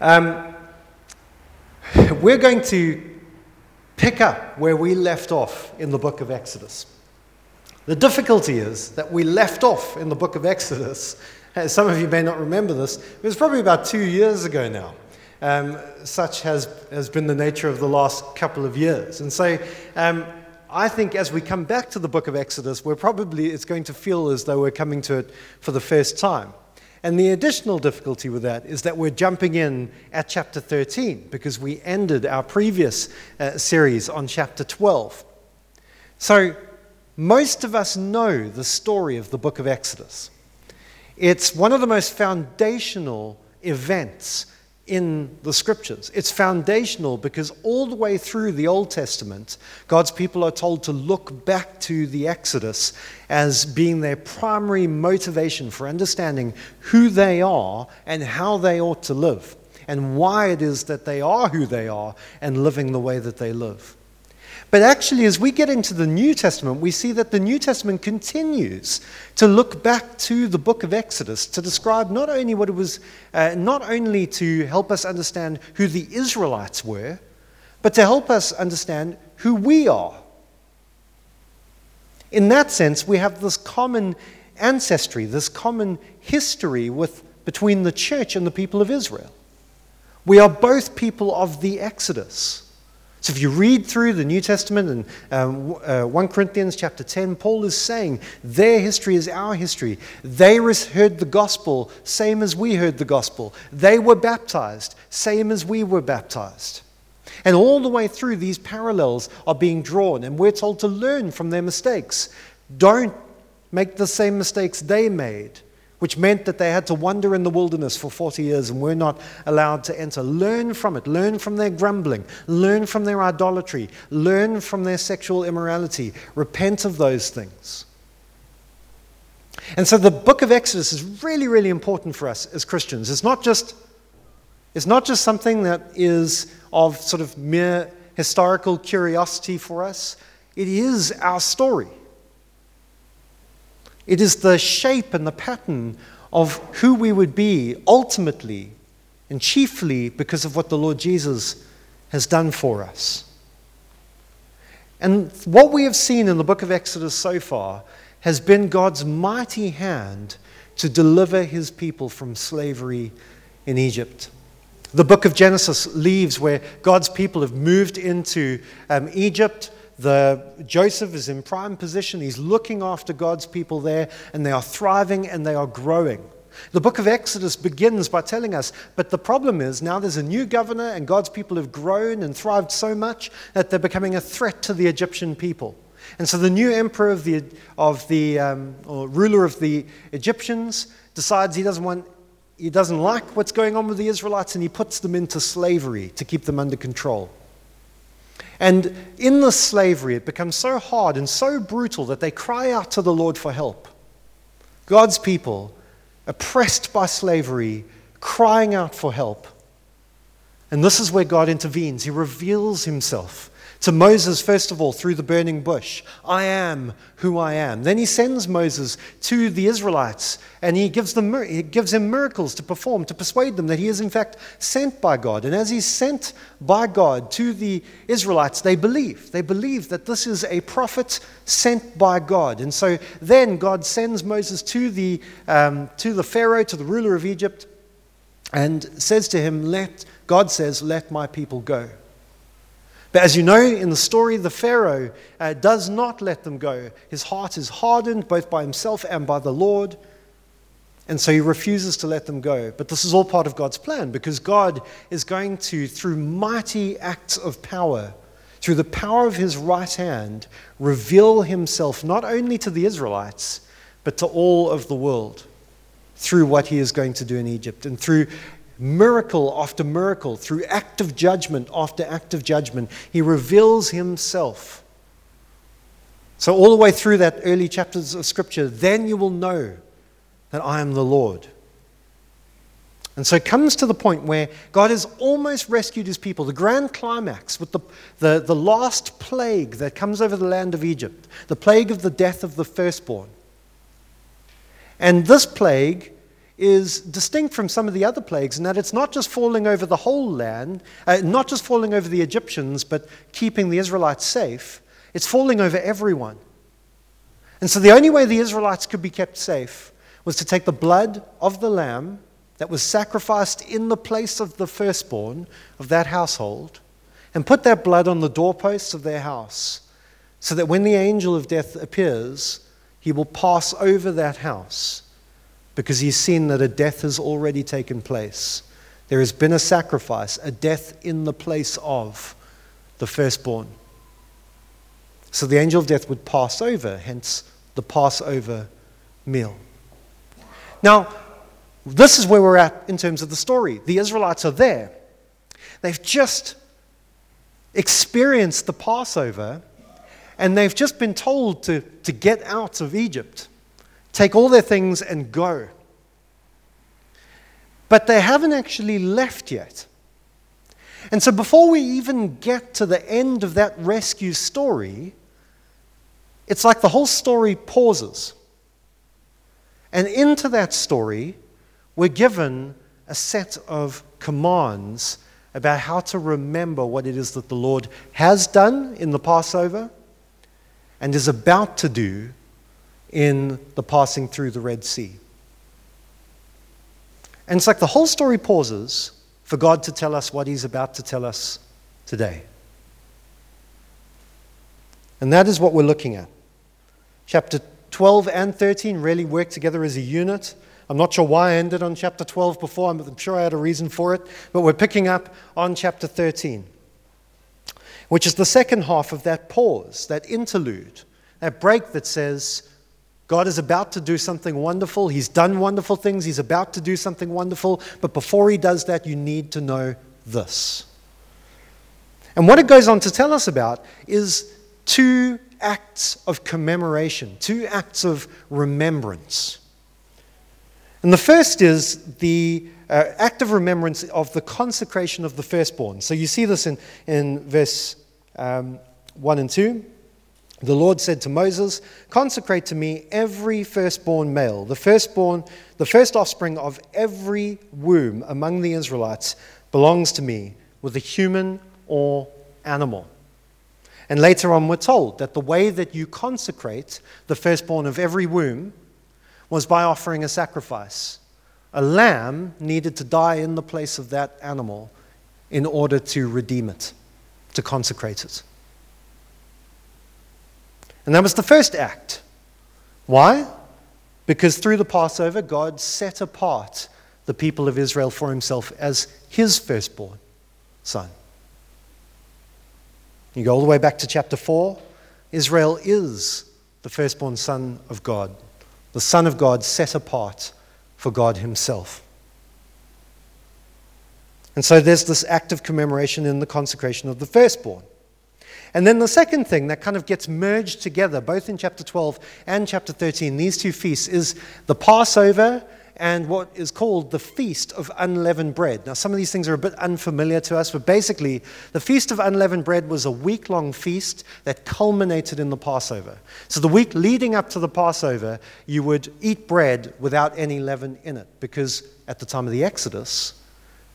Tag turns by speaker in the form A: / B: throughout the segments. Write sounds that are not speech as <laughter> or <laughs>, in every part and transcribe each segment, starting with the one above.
A: Um, we're going to pick up where we left off in the book of Exodus. The difficulty is that we left off in the book of Exodus. Some of you may not remember this. It was probably about two years ago now. Um, such has, has been the nature of the last couple of years. And so um, I think as we come back to the book of Exodus, we're probably, it's going to feel as though we're coming to it for the first time. And the additional difficulty with that is that we're jumping in at chapter 13 because we ended our previous uh, series on chapter 12. So, most of us know the story of the book of Exodus. It's one of the most foundational events in the scriptures. It's foundational because all the way through the Old Testament, God's people are told to look back to the Exodus as being their primary motivation for understanding who they are and how they ought to live, and why it is that they are who they are and living the way that they live. But actually, as we get into the New Testament, we see that the New Testament continues to look back to the book of Exodus to describe not only what it was, uh, not only to help us understand who the Israelites were, but to help us understand who we are. In that sense, we have this common ancestry, this common history with, between the church and the people of Israel. We are both people of the Exodus. So if you read through the New Testament and um, uh, 1 Corinthians chapter 10, Paul is saying their history is our history. They heard the gospel same as we heard the gospel. They were baptized same as we were baptized. And all the way through, these parallels are being drawn, and we're told to learn from their mistakes. Don't make the same mistakes they made which meant that they had to wander in the wilderness for 40 years and were not allowed to enter. Learn from it. Learn from their grumbling. Learn from their idolatry. Learn from their sexual immorality. Repent of those things. And so the book of Exodus is really, really important for us as Christians. It's not just, it's not just something that is of sort of mere historical curiosity for us, it is our story. It is the shape and the pattern of who we would be ultimately and chiefly because of what the Lord Jesus has done for us. And what we have seen in the book of Exodus so far has been God's mighty hand to deliver his people from slavery in Egypt. The book of Genesis leaves where God's people have moved into um, Egypt the, Joseph is in prime position. He's looking after God's people there, and they are thriving and they are growing. The book of Exodus begins by telling us, but the problem is now there's a new governor, and God's people have grown and thrived so much that they're becoming a threat to the Egyptian people. And so the new emperor of the, of the um, or ruler of the Egyptians decides he doesn't want he doesn't like what's going on with the Israelites and he puts them into slavery to keep them under control. And in the slavery, it becomes so hard and so brutal that they cry out to the Lord for help. God's people, oppressed by slavery, crying out for help. And this is where God intervenes. He reveals himself to Moses, first of all, through the burning bush I am who I am. Then he sends Moses to the Israelites and he gives, them, he gives him miracles to perform, to persuade them that he is in fact sent by God. And as he's sent by God to the Israelites, they believe. They believe that this is a prophet sent by God. And so then God sends Moses to the, um, to the Pharaoh, to the ruler of Egypt, and says to him, Let, God says, Let my people go. But as you know in the story, the Pharaoh uh, does not let them go. His heart is hardened both by himself and by the Lord. And so he refuses to let them go. But this is all part of God's plan because God is going to, through mighty acts of power, through the power of his right hand, reveal himself not only to the Israelites, but to all of the world through what he is going to do in Egypt and through miracle after miracle, through act of judgment after act of judgment, he reveals himself. So, all the way through that early chapters of Scripture, then you will know that I am the Lord. And so it comes to the point where God has almost rescued his people, the grand climax with the, the, the last plague that comes over the land of Egypt, the plague of the death of the firstborn. And this plague is distinct from some of the other plagues in that it's not just falling over the whole land, uh, not just falling over the Egyptians, but keeping the Israelites safe. It's falling over everyone. And so the only way the Israelites could be kept safe was to take the blood of the lamb that was sacrificed in the place of the firstborn of that household and put that blood on the doorposts of their house so that when the angel of death appears, he will pass over that house because he's seen that a death has already taken place. There has been a sacrifice, a death in the place of the firstborn. So the angel of death would pass over, hence the Passover meal. Now, this is where we're at in terms of the story. The Israelites are there. They've just experienced the Passover, and they've just been told to, to get out of Egypt take all their things and go. But they haven't actually left yet. And so, before we even get to the end of that rescue story, it's like the whole story pauses. And into that story, we're given a set of commands about how to remember what it is that the Lord has done in the Passover and is about to do in the passing through the Red Sea. And it's like the whole story pauses for God to tell us what He's about to tell us today. And that is what we're looking at. Chapter 12 and 13 really work together as a unit. I'm not sure why I ended on chapter 12 before. I'm sure I had a reason for it. But we're picking up on chapter 13, which is the second half of that pause, that interlude, that break that says, God is about to do something wonderful. He's done wonderful things. He's about to do something wonderful. But before he does that, you need to know this. And what it goes on to tell us about is two acts of commemoration, two acts of remembrance. And the first is the uh, act of remembrance of the consecration of the firstborn. So you see this in, in verse um, 1 and 2. The Lord said to Moses, Consecrate to me every firstborn male, the firstborn, the first offspring of every womb among the Israelites belongs to me, whether human or animal. And later on, we're told that the way that you consecrate the firstborn of every womb was by offering a sacrifice. A lamb needed to die in the place of that animal in order to redeem it, to consecrate it. And that was the first act. Why? Because through the Passover, God set apart the people of Israel for himself as his firstborn son. You go all the way back to chapter 4. Israel is the firstborn son of God, the son of God set apart for God himself. And so there's this act of commemoration in the consecration of the firstborn. And then the second thing that kind of gets merged together, both in chapter 12 and chapter 13, these two feasts, is the Passover and what is called the Feast of Unleavened Bread. Now, some of these things are a bit unfamiliar to us, but basically, the Feast of Unleavened Bread was a week long feast that culminated in the Passover. So, the week leading up to the Passover, you would eat bread without any leaven in it, because at the time of the Exodus,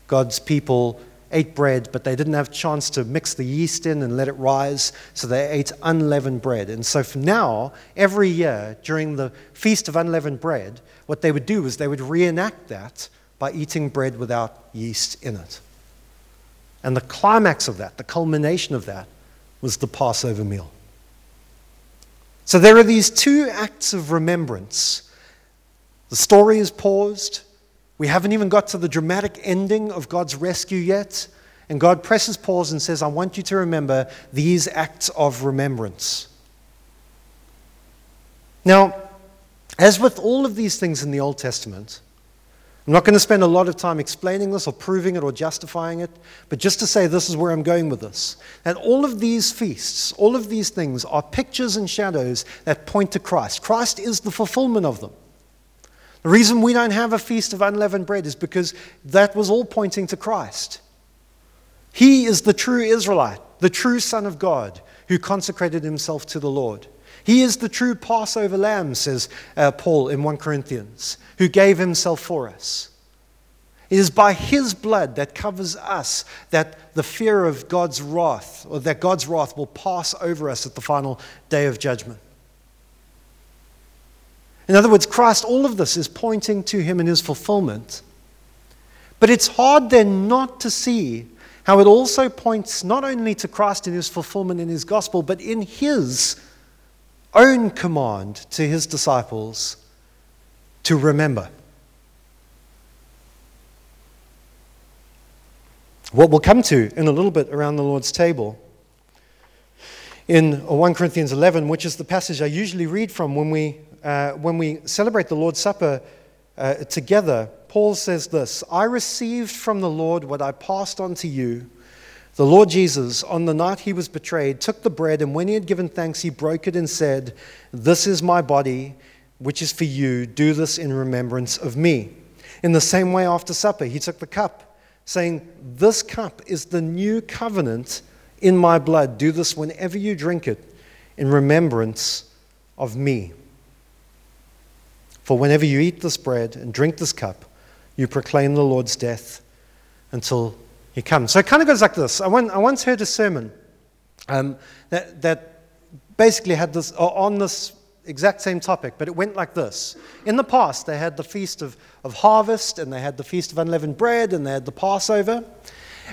A: God's people ate bread, but they didn't have a chance to mix the yeast in and let it rise, so they ate unleavened bread. And so now, every year during the Feast of Unleavened Bread, what they would do is they would reenact that by eating bread without yeast in it. And the climax of that, the culmination of that, was the Passover meal. So there are these two acts of remembrance. The story is paused, we haven't even got to the dramatic ending of God's rescue yet. And God presses pause and says, I want you to remember these acts of remembrance. Now, as with all of these things in the Old Testament, I'm not going to spend a lot of time explaining this or proving it or justifying it, but just to say this is where I'm going with this. And all of these feasts, all of these things are pictures and shadows that point to Christ. Christ is the fulfillment of them. The reason we don't have a feast of unleavened bread is because that was all pointing to Christ. He is the true Israelite, the true Son of God, who consecrated himself to the Lord. He is the true Passover lamb, says uh, Paul in 1 Corinthians, who gave himself for us. It is by his blood that covers us that the fear of God's wrath, or that God's wrath will pass over us at the final day of judgment. In other words, Christ, all of this is pointing to him and his fulfillment. But it's hard then not to see how it also points not only to Christ in his fulfillment in his gospel, but in his own command to his disciples to remember. What we'll come to in a little bit around the Lord's table in 1 Corinthians 11, which is the passage I usually read from when we, uh, when we celebrate the Lord's Supper uh, together, Paul says this I received from the Lord what I passed on to you. The Lord Jesus, on the night he was betrayed, took the bread, and when he had given thanks, he broke it and said, This is my body, which is for you. Do this in remembrance of me. In the same way, after supper, he took the cup, saying, This cup is the new covenant in my blood. Do this whenever you drink it in remembrance of me. For whenever you eat this bread and drink this cup, you proclaim the Lord's death until he comes. So it kind of goes like this. I, went, I once heard a sermon um, that, that basically had this on this exact same topic, but it went like this. In the past, they had the feast of, of harvest, and they had the feast of unleavened bread, and they had the Passover.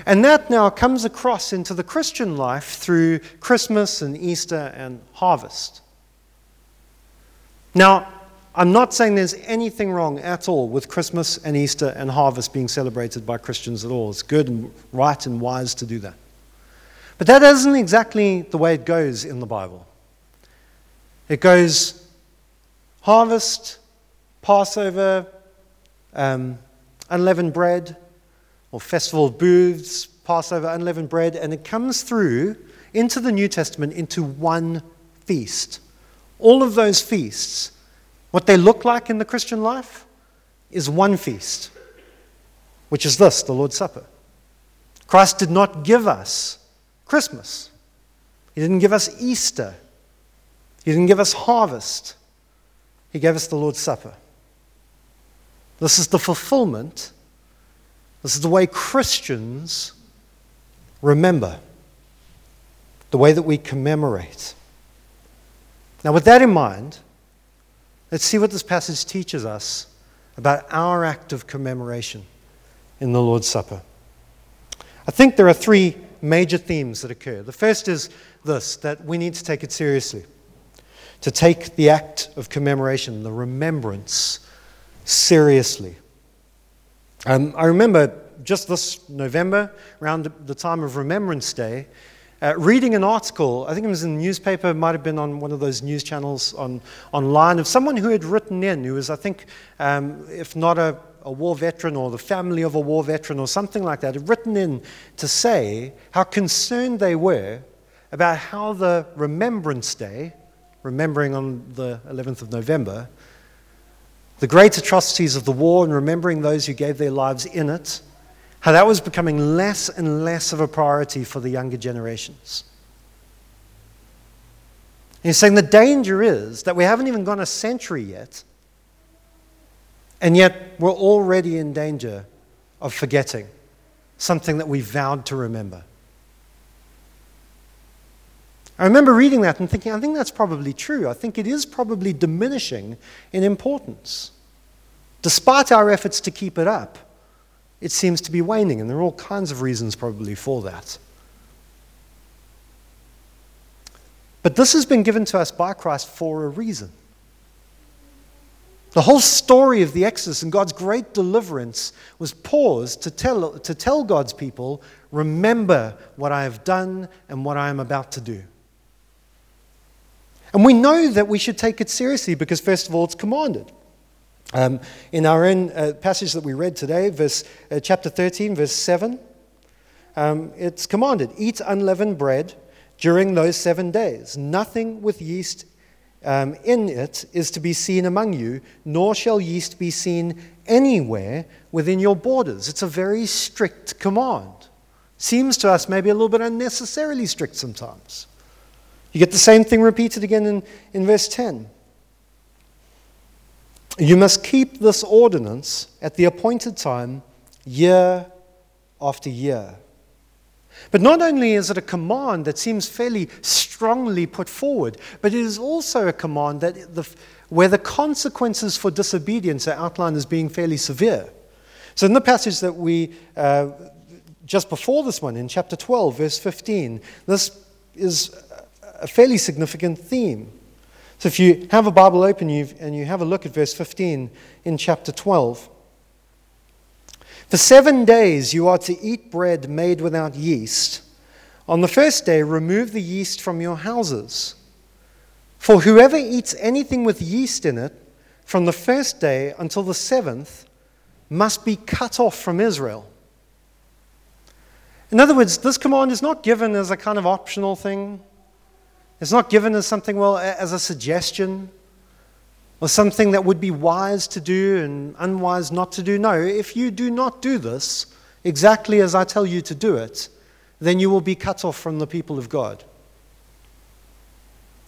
A: And that now comes across into the Christian life through Christmas and Easter and harvest. Now, I'm not saying there's anything wrong at all with Christmas and Easter and harvest being celebrated by Christians at all. It's good and right and wise to do that. But that isn't exactly the way it goes in the Bible. It goes harvest, Passover, um, unleavened bread, or festival of booths, Passover, unleavened bread, and it comes through into the New Testament into one feast. All of those feasts what they look like in the Christian life is one feast, which is this the Lord's Supper. Christ did not give us Christmas, He didn't give us Easter, He didn't give us harvest. He gave us the Lord's Supper. This is the fulfillment. This is the way Christians remember, the way that we commemorate. Now, with that in mind, Let's see what this passage teaches us about our act of commemoration in the Lord's Supper. I think there are three major themes that occur. The first is this that we need to take it seriously, to take the act of commemoration, the remembrance, seriously. Um, I remember just this November, around the time of Remembrance Day, uh, reading an article, I think it was in the newspaper, it might have been on one of those news channels on, online, of someone who had written in, who was, I think, um, if not a, a war veteran or the family of a war veteran or something like that, had written in to say how concerned they were about how the Remembrance Day, remembering on the 11th of November, the great atrocities of the war and remembering those who gave their lives in it, how that was becoming less and less of a priority for the younger generations. And he's saying the danger is that we haven't even gone a century yet, and yet we're already in danger of forgetting something that we vowed to remember. I remember reading that and thinking, I think that's probably true. I think it is probably diminishing in importance, despite our efforts to keep it up it seems to be waning, and there are all kinds of reasons probably for that. But this has been given to us by Christ for a reason. The whole story of the Exodus and God's great deliverance was paused to tell, to tell God's people, remember what I have done and what I am about to do. And we know that we should take it seriously because, first of all, it's commanded. Um, in our own uh, passage that we read today, verse, uh, chapter 13, verse 7, um, it's commanded eat unleavened bread during those seven days. Nothing with yeast um, in it is to be seen among you, nor shall yeast be seen anywhere within your borders. It's a very strict command. Seems to us maybe a little bit unnecessarily strict sometimes. You get the same thing repeated again in, in verse 10. You must keep this ordinance at the appointed time, year after year. But not only is it a command that seems fairly strongly put forward, but it is also a command that the, where the consequences for disobedience are outlined as being fairly severe. So, in the passage that we, uh, just before this one, in chapter 12, verse 15, this is a fairly significant theme. So, if you have a Bible open and you have a look at verse 15 in chapter 12, for seven days you are to eat bread made without yeast. On the first day, remove the yeast from your houses. For whoever eats anything with yeast in it from the first day until the seventh must be cut off from Israel. In other words, this command is not given as a kind of optional thing. It's not given as something, well, as a suggestion or something that would be wise to do and unwise not to do. No, if you do not do this exactly as I tell you to do it, then you will be cut off from the people of God.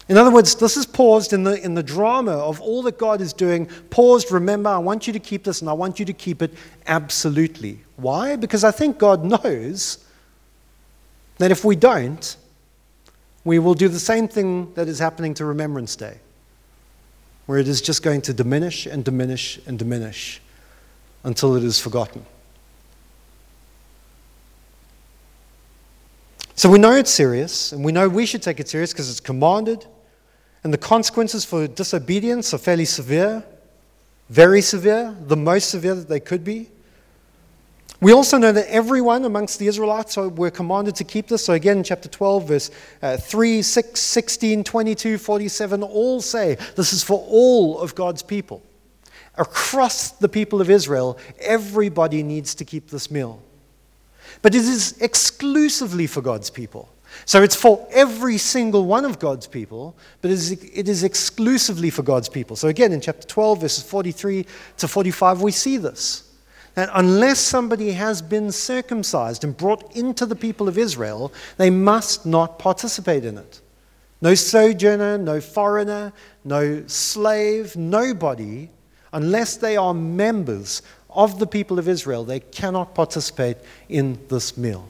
A: In other words, this is paused in the, in the drama of all that God is doing. Paused, remember, I want you to keep this and I want you to keep it absolutely. Why? Because I think God knows that if we don't, we will do the same thing that is happening to Remembrance Day where it is just going to diminish and diminish and diminish until it is forgotten. So we know it's serious, and we know we should take it serious because it's commanded, and the consequences for disobedience are fairly severe, very severe, the most severe that they could be. We also know that everyone amongst the Israelites were commanded to keep this. So, again, chapter 12, verse uh, 3, 6, 16, 22, 47, all say this is for all of God's people. Across the people of Israel, everybody needs to keep this meal. But it is exclusively for God's people. So it's for every single one of God's people, but it is, it is exclusively for God's people. So again, in chapter 12, verses 43 to 45, we see this that unless somebody has been circumcised and brought into the people of Israel, they must not participate in it. No sojourner, no foreigner, no slave, nobody, unless they are members of the people of Israel, they cannot participate in this meal.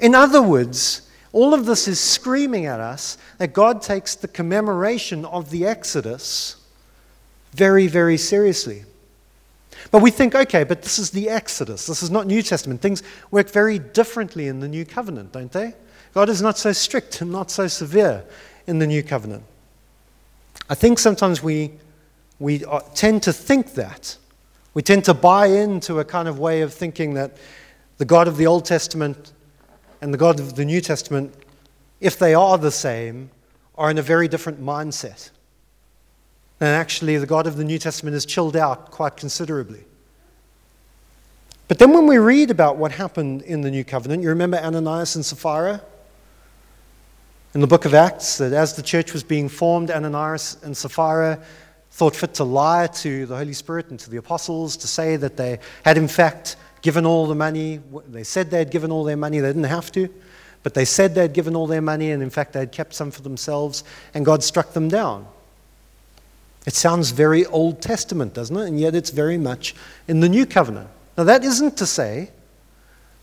A: In other words, all of this is screaming at us that God takes the commemoration of the Exodus very, very seriously. But we think, okay, but this is the Exodus. This is not New Testament. Things work very differently in the New Covenant, don't they? God is not so strict and not so severe in the New Covenant. I think sometimes we, we are, tend to think that. We tend to buy into a kind of way of thinking that the God of the Old Testament and the God of the New Testament, if they are the same, are in a very different mindset. And actually, the God of the New Testament is chilled out quite considerably. But then, when we read about what happened in the New Covenant, you remember Ananias and Sapphira? In the book of Acts, that as the church was being formed, Ananias and Sapphira thought fit to lie to the Holy Spirit and to the apostles to say that they had, in fact, given all the money. They said they had given all their money, they didn't have to, but they said they had given all their money, and in fact, they had kept some for themselves, and God struck them down. It sounds very Old Testament, doesn't it? And yet it's very much in the New Covenant. Now, that isn't to say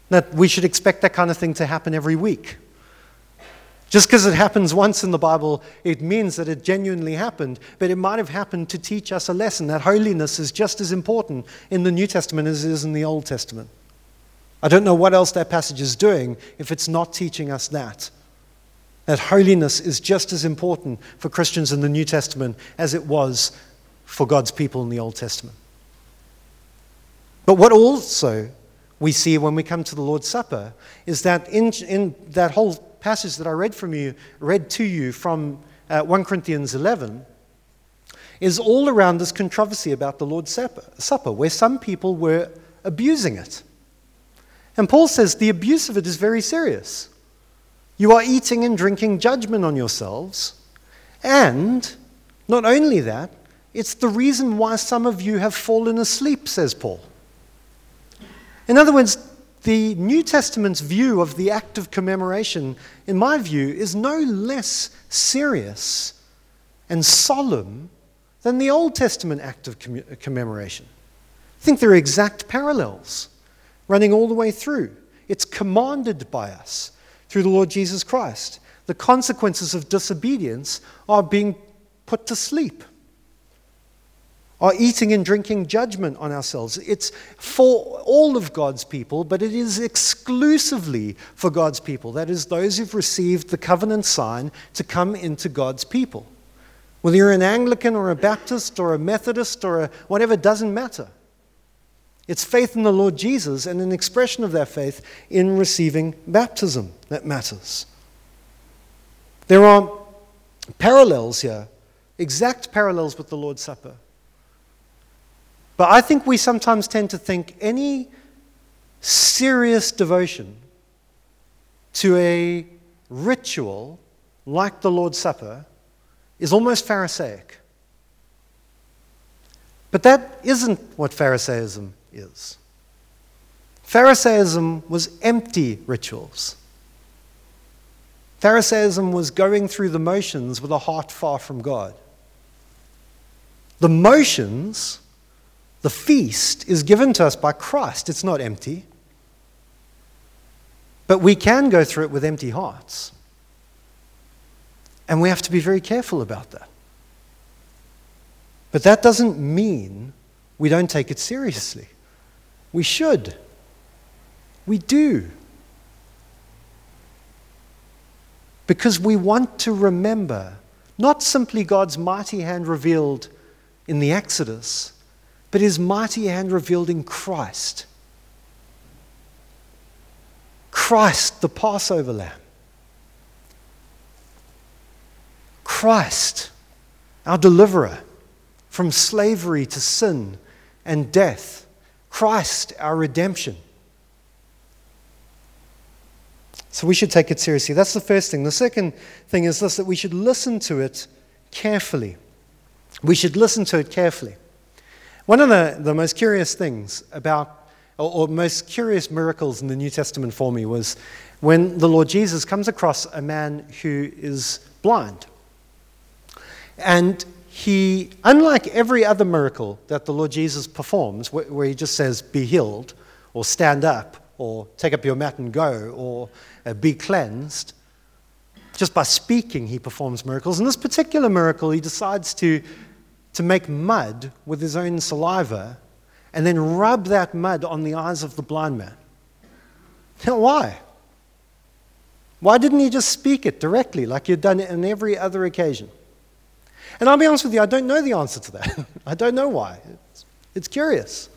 A: that we should expect that kind of thing to happen every week. Just because it happens once in the Bible, it means that it genuinely happened, but it might have happened to teach us a lesson that holiness is just as important in the New Testament as it is in the Old Testament. I don't know what else that passage is doing if it's not teaching us that that holiness is just as important for Christians in the New Testament as it was for God's people in the Old Testament. But what also we see when we come to the Lord's Supper is that in, in that whole passage that I read from you, read to you from uh, 1 Corinthians 11, is all around this controversy about the Lord's Supper, Supper, where some people were abusing it. And Paul says the abuse of it is very serious. You are eating and drinking judgment on yourselves. And not only that, it's the reason why some of you have fallen asleep, says Paul. In other words, the New Testament's view of the act of commemoration, in my view, is no less serious and solemn than the Old Testament act of uh, commemoration. I think there are exact parallels running all the way through. It's commanded by us through the Lord Jesus Christ. The consequences of disobedience are being put to sleep, are eating and drinking judgment on ourselves. It's for all of God's people, but it is exclusively for God's people. That is, those who've received the covenant sign to come into God's people. Whether you're an Anglican or a Baptist or a Methodist or a whatever, doesn't matter. It's faith in the Lord Jesus and an expression of that faith in receiving baptism that matters. There are parallels here, exact parallels with the Lord's Supper. But I think we sometimes tend to think any serious devotion to a ritual like the Lord's Supper is almost Pharisaic. But that isn't what Pharisaism is. Pharisaism was empty rituals. Pharisaism was going through the motions with a heart far from God. The motions, the feast, is given to us by Christ. It's not empty. But we can go through it with empty hearts. And we have to be very careful about that. But that doesn't mean we don't take it seriously. We should. We do. Because we want to remember not simply God's mighty hand revealed in the Exodus, but his mighty hand revealed in Christ. Christ, the Passover lamb. Christ, our deliverer from slavery to sin and death. Christ, our redemption. So we should take it seriously. That's the first thing. The second thing is this that we should listen to it carefully. We should listen to it carefully. One of the, the most curious things about, or, or most curious miracles in the New Testament for me was when the Lord Jesus comes across a man who is blind. And he, unlike every other miracle that the Lord Jesus performs, where, where he just says, be healed, or stand up, or take up your mat and go, or uh, be cleansed, just by speaking, he performs miracles. In this particular miracle, he decides to, to make mud with his own saliva and then rub that mud on the eyes of the blind man. Now, why? Why didn't he just speak it directly like he had done it on every other occasion? And I'll be honest with you, I don't know the answer to that. <laughs> I don't know why. It's, it's curious.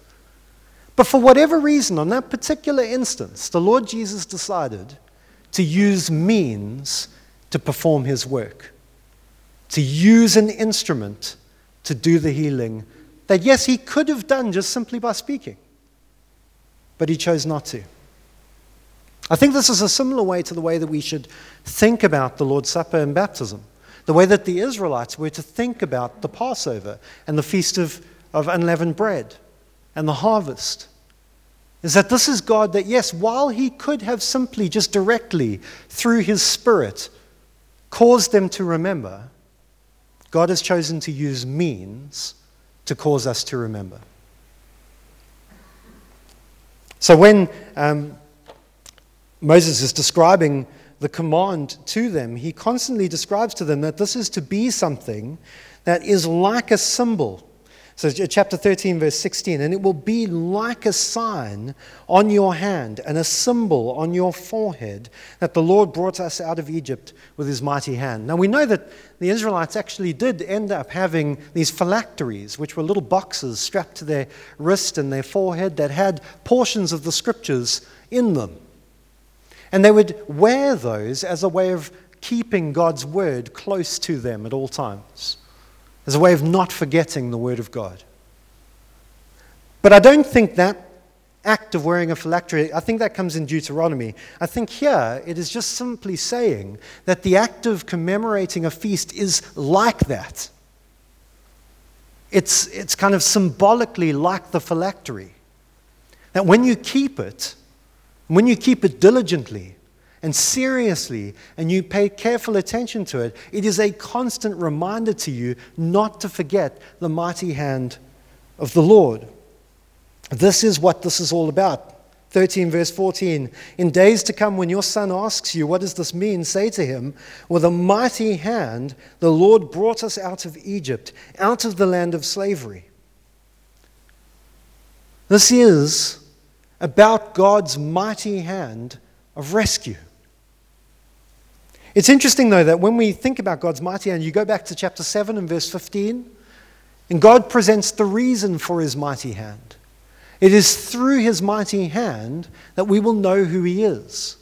A: But for whatever reason, on that particular instance, the Lord Jesus decided to use means to perform his work, to use an instrument to do the healing that, yes, he could have done just simply by speaking, but he chose not to. I think this is a similar way to the way that we should think about the Lord's Supper and baptism the way that the Israelites were to think about the Passover and the Feast of, of Unleavened Bread and the harvest. Is that this is God that, yes, while He could have simply just directly through His Spirit caused them to remember, God has chosen to use means to cause us to remember. So when um, Moses is describing the command to them, he constantly describes to them that this is to be something that is like a symbol. So, chapter 13, verse 16, and it will be like a sign on your hand and a symbol on your forehead that the Lord brought us out of Egypt with his mighty hand. Now, we know that the Israelites actually did end up having these phylacteries, which were little boxes strapped to their wrist and their forehead that had portions of the scriptures in them. And they would wear those as a way of keeping God's word close to them at all times, as a way of not forgetting the word of God. But I don't think that act of wearing a phylactery, I think that comes in Deuteronomy. I think here it is just simply saying that the act of commemorating a feast is like that. It's, it's kind of symbolically like the phylactery. That when you keep it, When you keep it diligently and seriously and you pay careful attention to it, it is a constant reminder to you not to forget the mighty hand of the Lord. This is what this is all about. 13, verse 14. In days to come, when your son asks you, What does this mean? say to him, With a mighty hand, the Lord brought us out of Egypt, out of the land of slavery. This is about God's mighty hand of rescue. It's interesting, though, that when we think about God's mighty hand, you go back to chapter 7 and verse 15, and God presents the reason for his mighty hand. It is through his mighty hand that we will know who he is.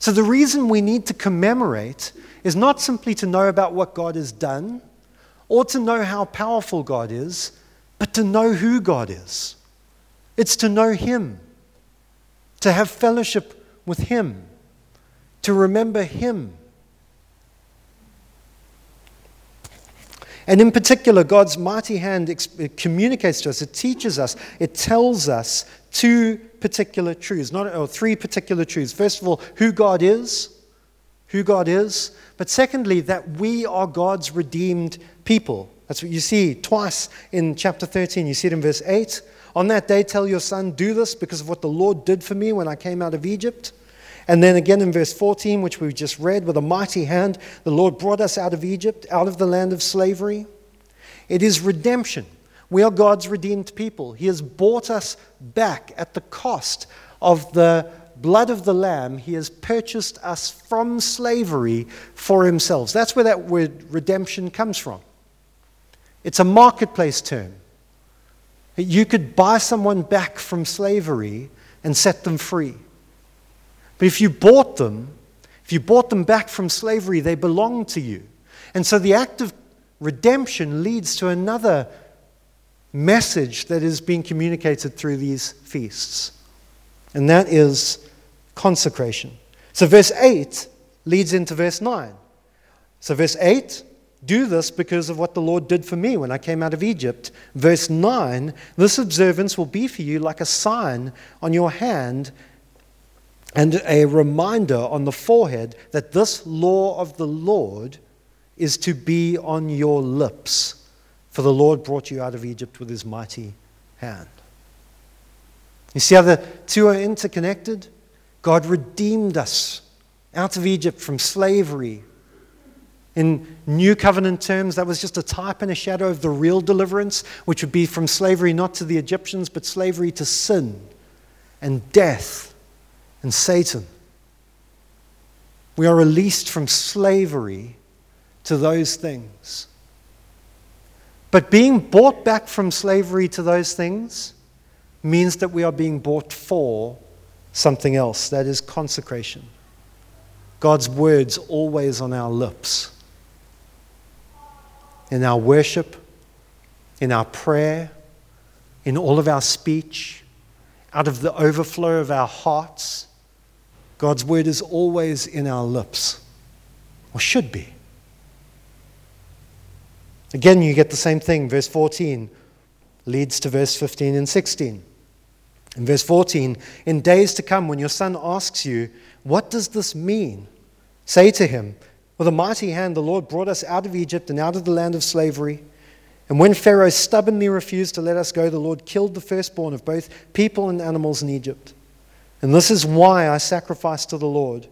A: So, the reason we need to commemorate is not simply to know about what God has done or to know how powerful God is, but to know who God is. It's to know him, to have fellowship with him, to remember him. And in particular, God's mighty hand communicates to us, it teaches us, it tells us two particular truths, not or three particular truths. First of all, who God is, who God is, but secondly, that we are God's redeemed people. That's what you see twice in chapter 13. You see it in verse 8. On that day, tell your son, do this because of what the Lord did for me when I came out of Egypt. And then again in verse 14, which we've just read, with a mighty hand, the Lord brought us out of Egypt, out of the land of slavery. It is redemption. We are God's redeemed people. He has bought us back at the cost of the blood of the Lamb. He has purchased us from slavery for Himself. That's where that word redemption comes from. It's a marketplace term. You could buy someone back from slavery and set them free. But if you bought them, if you bought them back from slavery, they belong to you. And so the act of redemption leads to another message that is being communicated through these feasts, and that is consecration. So verse 8 leads into verse 9. So, verse 8, do this because of what the Lord did for me when I came out of Egypt. Verse 9, this observance will be for you like a sign on your hand and a reminder on the forehead that this law of the Lord is to be on your lips. For the Lord brought you out of Egypt with his mighty hand. You see how the two are interconnected? God redeemed us out of Egypt from slavery. In New Covenant terms, that was just a type and a shadow of the real deliverance, which would be from slavery not to the Egyptians, but slavery to sin and death and Satan. We are released from slavery to those things. But being bought back from slavery to those things means that we are being bought for something else that is consecration. God's words always on our lips. In our worship, in our prayer, in all of our speech, out of the overflow of our hearts, God's word is always in our lips, or should be. Again, you get the same thing. Verse 14 leads to verse 15 and 16. In verse 14, in days to come, when your son asks you, What does this mean? Say to him, With a mighty hand, the Lord brought us out of Egypt and out of the land of slavery. And when Pharaoh stubbornly refused to let us go, the Lord killed the firstborn of both people and animals in Egypt. And this is why I sacrifice to the Lord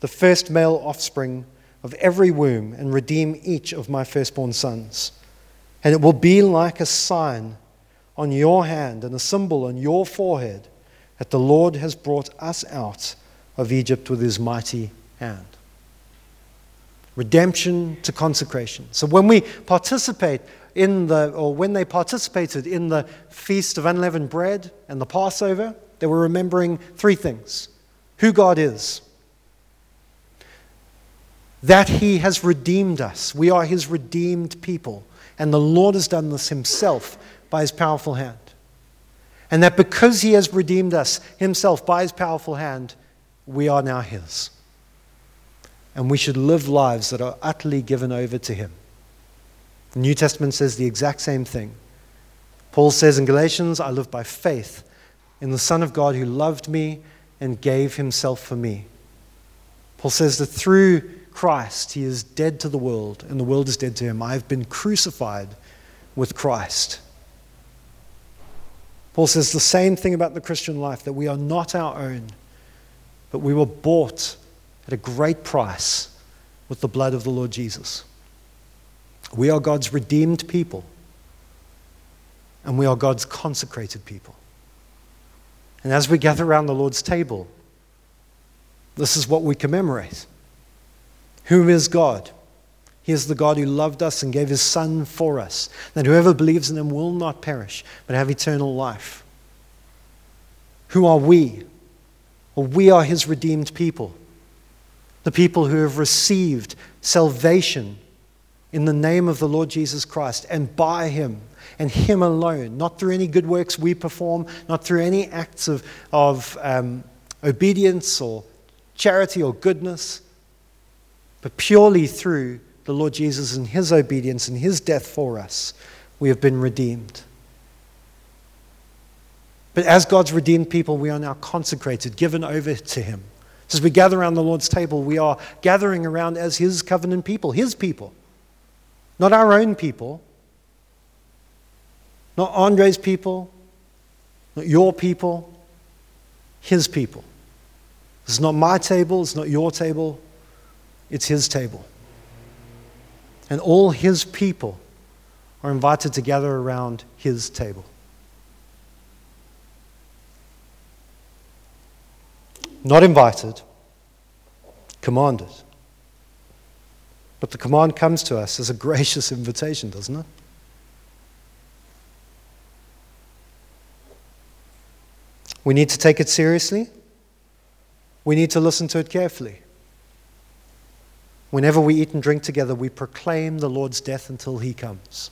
A: the first male offspring of every womb and redeem each of my firstborn sons. And it will be like a sign on your hand and a symbol on your forehead that the Lord has brought us out of Egypt with his mighty hand. Redemption to consecration. So when we participate in the, or when they participated in the Feast of Unleavened Bread and the Passover, they were remembering three things who God is, that He has redeemed us. We are His redeemed people. And the Lord has done this Himself by His powerful hand. And that because He has redeemed us Himself by His powerful hand, we are now His. And we should live lives that are utterly given over to Him. The New Testament says the exact same thing. Paul says in Galatians, I live by faith in the Son of God who loved me and gave himself for me. Paul says that through Christ he is dead to the world and the world is dead to him. I have been crucified with Christ. Paul says the same thing about the Christian life that we are not our own, but we were bought at a great price with the blood of the Lord Jesus. We are God's redeemed people, and we are God's consecrated people. And as we gather around the Lord's table, this is what we commemorate. Who is God? He is the God who loved us and gave his Son for us, that whoever believes in him will not perish, but have eternal life. Who are we? Well, we are his redeemed people, the people who have received salvation in the name of the Lord Jesus Christ and by him and him alone, not through any good works we perform, not through any acts of, of um, obedience or charity or goodness, but purely through the Lord Jesus and his obedience and his death for us, we have been redeemed. But as God's redeemed people, we are now consecrated, given over to him. As we gather around the Lord's table, we are gathering around as his covenant people, his people, not our own people, not Andre's people, not your people, his people. This is not my table, it's not your table, it's his table. And all his people are invited to gather around his table. Not invited, commanded. But the command comes to us as a <laughs> gracious invitation, doesn't it? We need to take it seriously. We need to listen to it carefully. Whenever we eat and drink together, we proclaim the Lord's death until he comes.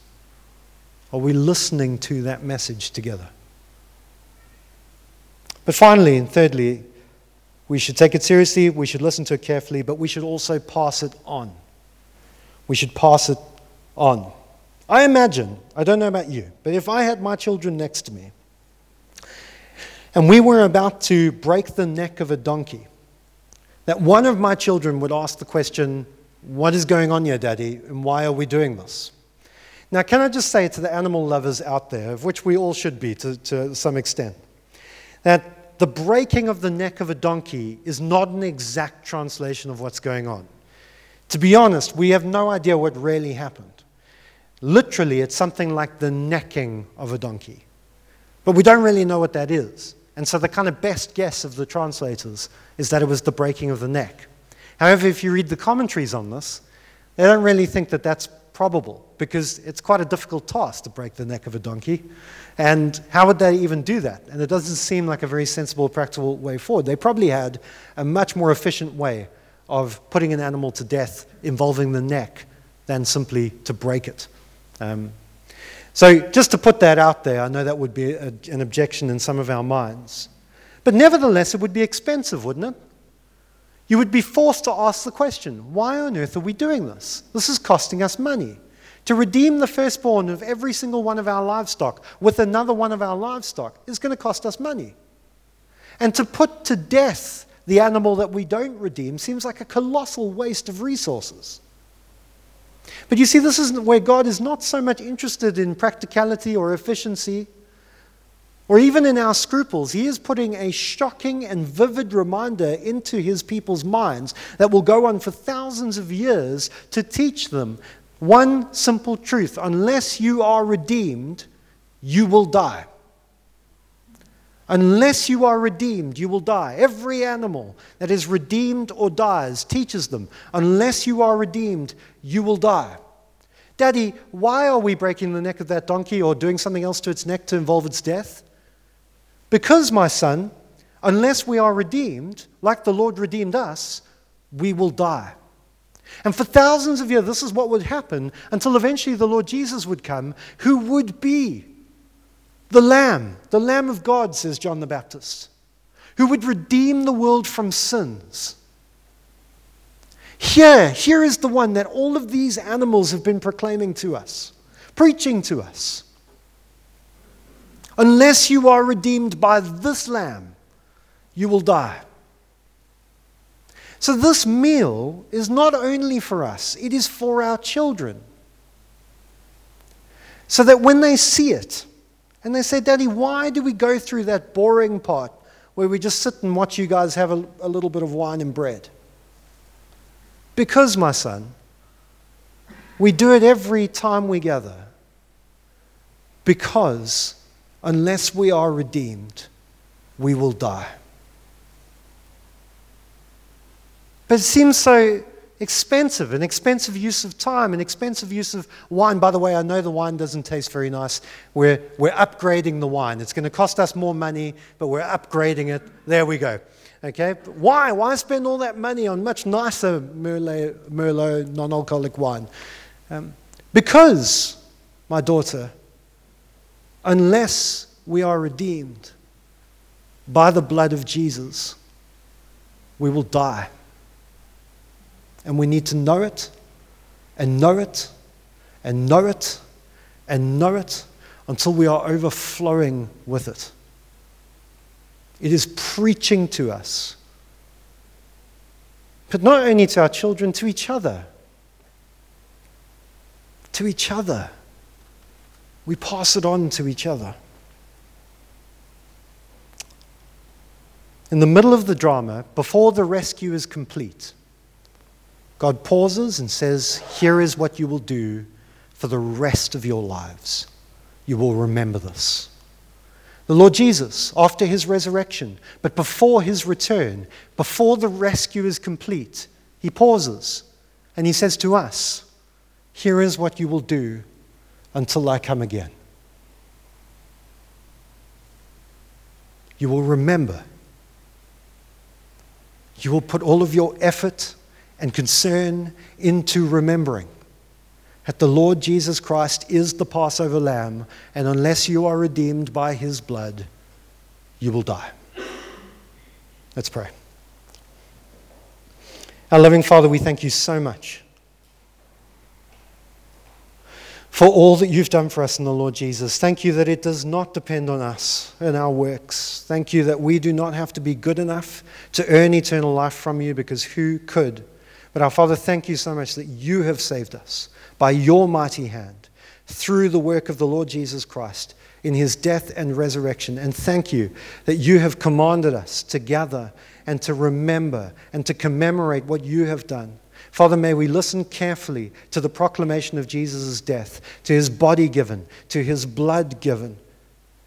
A: Are we listening to that message together? But finally, and thirdly, we should take it seriously, we should listen to it carefully, but we should also pass it on. We should pass it on. I imagine, I don't know about you, but if I had my children next to me and we were about to break the neck of a donkey, that one of my children would ask the question, What is going on here, Daddy, and why are we doing this? Now, can I just say to the animal lovers out there, of which we all should be to, to some extent, that the breaking of the neck of a donkey is not an exact translation of what's going on. To be honest, we have no idea what really happened. Literally, it's something like the necking of a donkey. But we don't really know what that is. And so the kind of best guess of the translators is that it was the breaking of the neck. However, if you read the commentaries on this, they don't really think that that's probable because it's quite a difficult task to break the neck of a donkey. And how would they even do that? And it doesn't seem like a very sensible, practical way forward. They probably had a much more efficient way of putting an animal to death involving the neck than simply to break it. Um, so, just to put that out there, I know that would be a, an objection in some of our minds. But nevertheless, it would be expensive, wouldn't it? You would be forced to ask the question why on earth are we doing this? This is costing us money. To redeem the firstborn of every single one of our livestock with another one of our livestock is going to cost us money. And to put to death the animal that we don't redeem seems like a colossal waste of resources. But you see, this is where God is not so much interested in practicality or efficiency or even in our scruples. He is putting a shocking and vivid reminder into his people's minds that will go on for thousands of years to teach them one simple truth unless you are redeemed, you will die. Unless you are redeemed, you will die. Every animal that is redeemed or dies teaches them, unless you are redeemed, you will die. Daddy, why are we breaking the neck of that donkey or doing something else to its neck to involve its death? Because, my son, unless we are redeemed, like the Lord redeemed us, we will die. And for thousands of years, this is what would happen until eventually the Lord Jesus would come, who would be the Lamb, the Lamb of God, says John the Baptist, who would redeem the world from sins. Here, here is the one that all of these animals have been proclaiming to us, preaching to us. Unless you are redeemed by this Lamb, you will die. So, this meal is not only for us, it is for our children. So that when they see it, and they say, Daddy, why do we go through that boring part where we just sit and watch you guys have a, a little bit of wine and bread? Because, my son, we do it every time we gather. Because unless we are redeemed, we will die. But it seems so expensive, an expensive use of time, an expensive use of wine. By the way, I know the wine doesn't taste very nice. We're, we're upgrading the wine. It's going to cost us more money, but we're upgrading it. There we go. Okay? But why? Why spend all that money on much nicer Merlot, Merlot non alcoholic wine? Um, because, my daughter, unless we are redeemed by the blood of Jesus, we will die. And we need to know it and know it and know it and know it until we are overflowing with it. It is preaching to us, but not only to our children, to each other. To each other. We pass it on to each other. In the middle of the drama, before the rescue is complete, God pauses and says, Here is what you will do for the rest of your lives. You will remember this. The Lord Jesus, after his resurrection, but before his return, before the rescue is complete, he pauses and he says to us, Here is what you will do until I come again. You will remember. You will put all of your effort and concern into remembering that the Lord Jesus Christ is the Passover lamb, and unless you are redeemed by his blood, you will die. Let's pray. Our loving Father, we thank you so much for all that you've done for us in the Lord Jesus. Thank you that it does not depend on us and our works. Thank you that we do not have to be good enough to earn eternal life from you because who could? But our Father, thank you so much that you have saved us by your mighty hand through the work of the Lord Jesus Christ in his death and resurrection. And thank you that you have commanded us to gather and to remember and to commemorate what you have done. Father, may we listen carefully to the proclamation of Jesus' death, to his body given, to his blood given.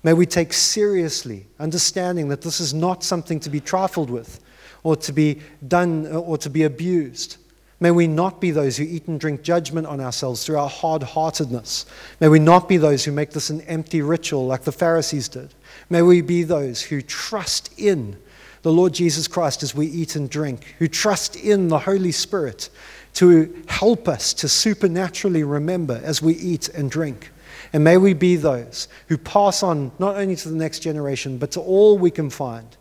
A: May we take seriously understanding that this is not something to be trifled with or to be done or to be abused. May we not be those who eat and drink judgment on ourselves through our hard heartedness. May we not be those who make this an empty ritual like the Pharisees did. May we be those who trust in the Lord Jesus Christ as we eat and drink, who trust in the Holy Spirit to help us to supernaturally remember as we eat and drink. And may we be those who pass on not only to the next generation, but to all we can find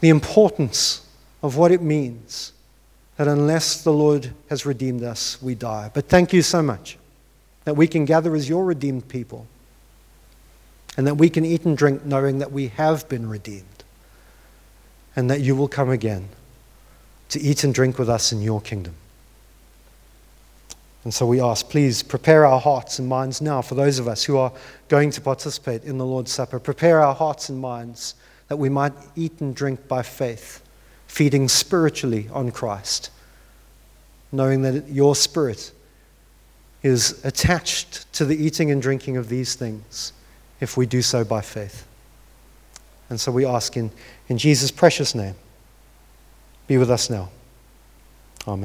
A: the importance of what it means that unless the Lord has redeemed us, we die. But thank you so much that we can gather as your redeemed people and that we can eat and drink knowing that we have been redeemed and that you will come again to eat and drink with us in your kingdom. And so we ask, please prepare our hearts and minds now for those of us who are going to participate in the Lord's Supper. Prepare our hearts and minds that we might eat and drink by faith feeding spiritually on Christ, knowing that your spirit is attached to the eating and drinking of these things if we do so by faith. And so we ask in, in Jesus' precious name, be with us now.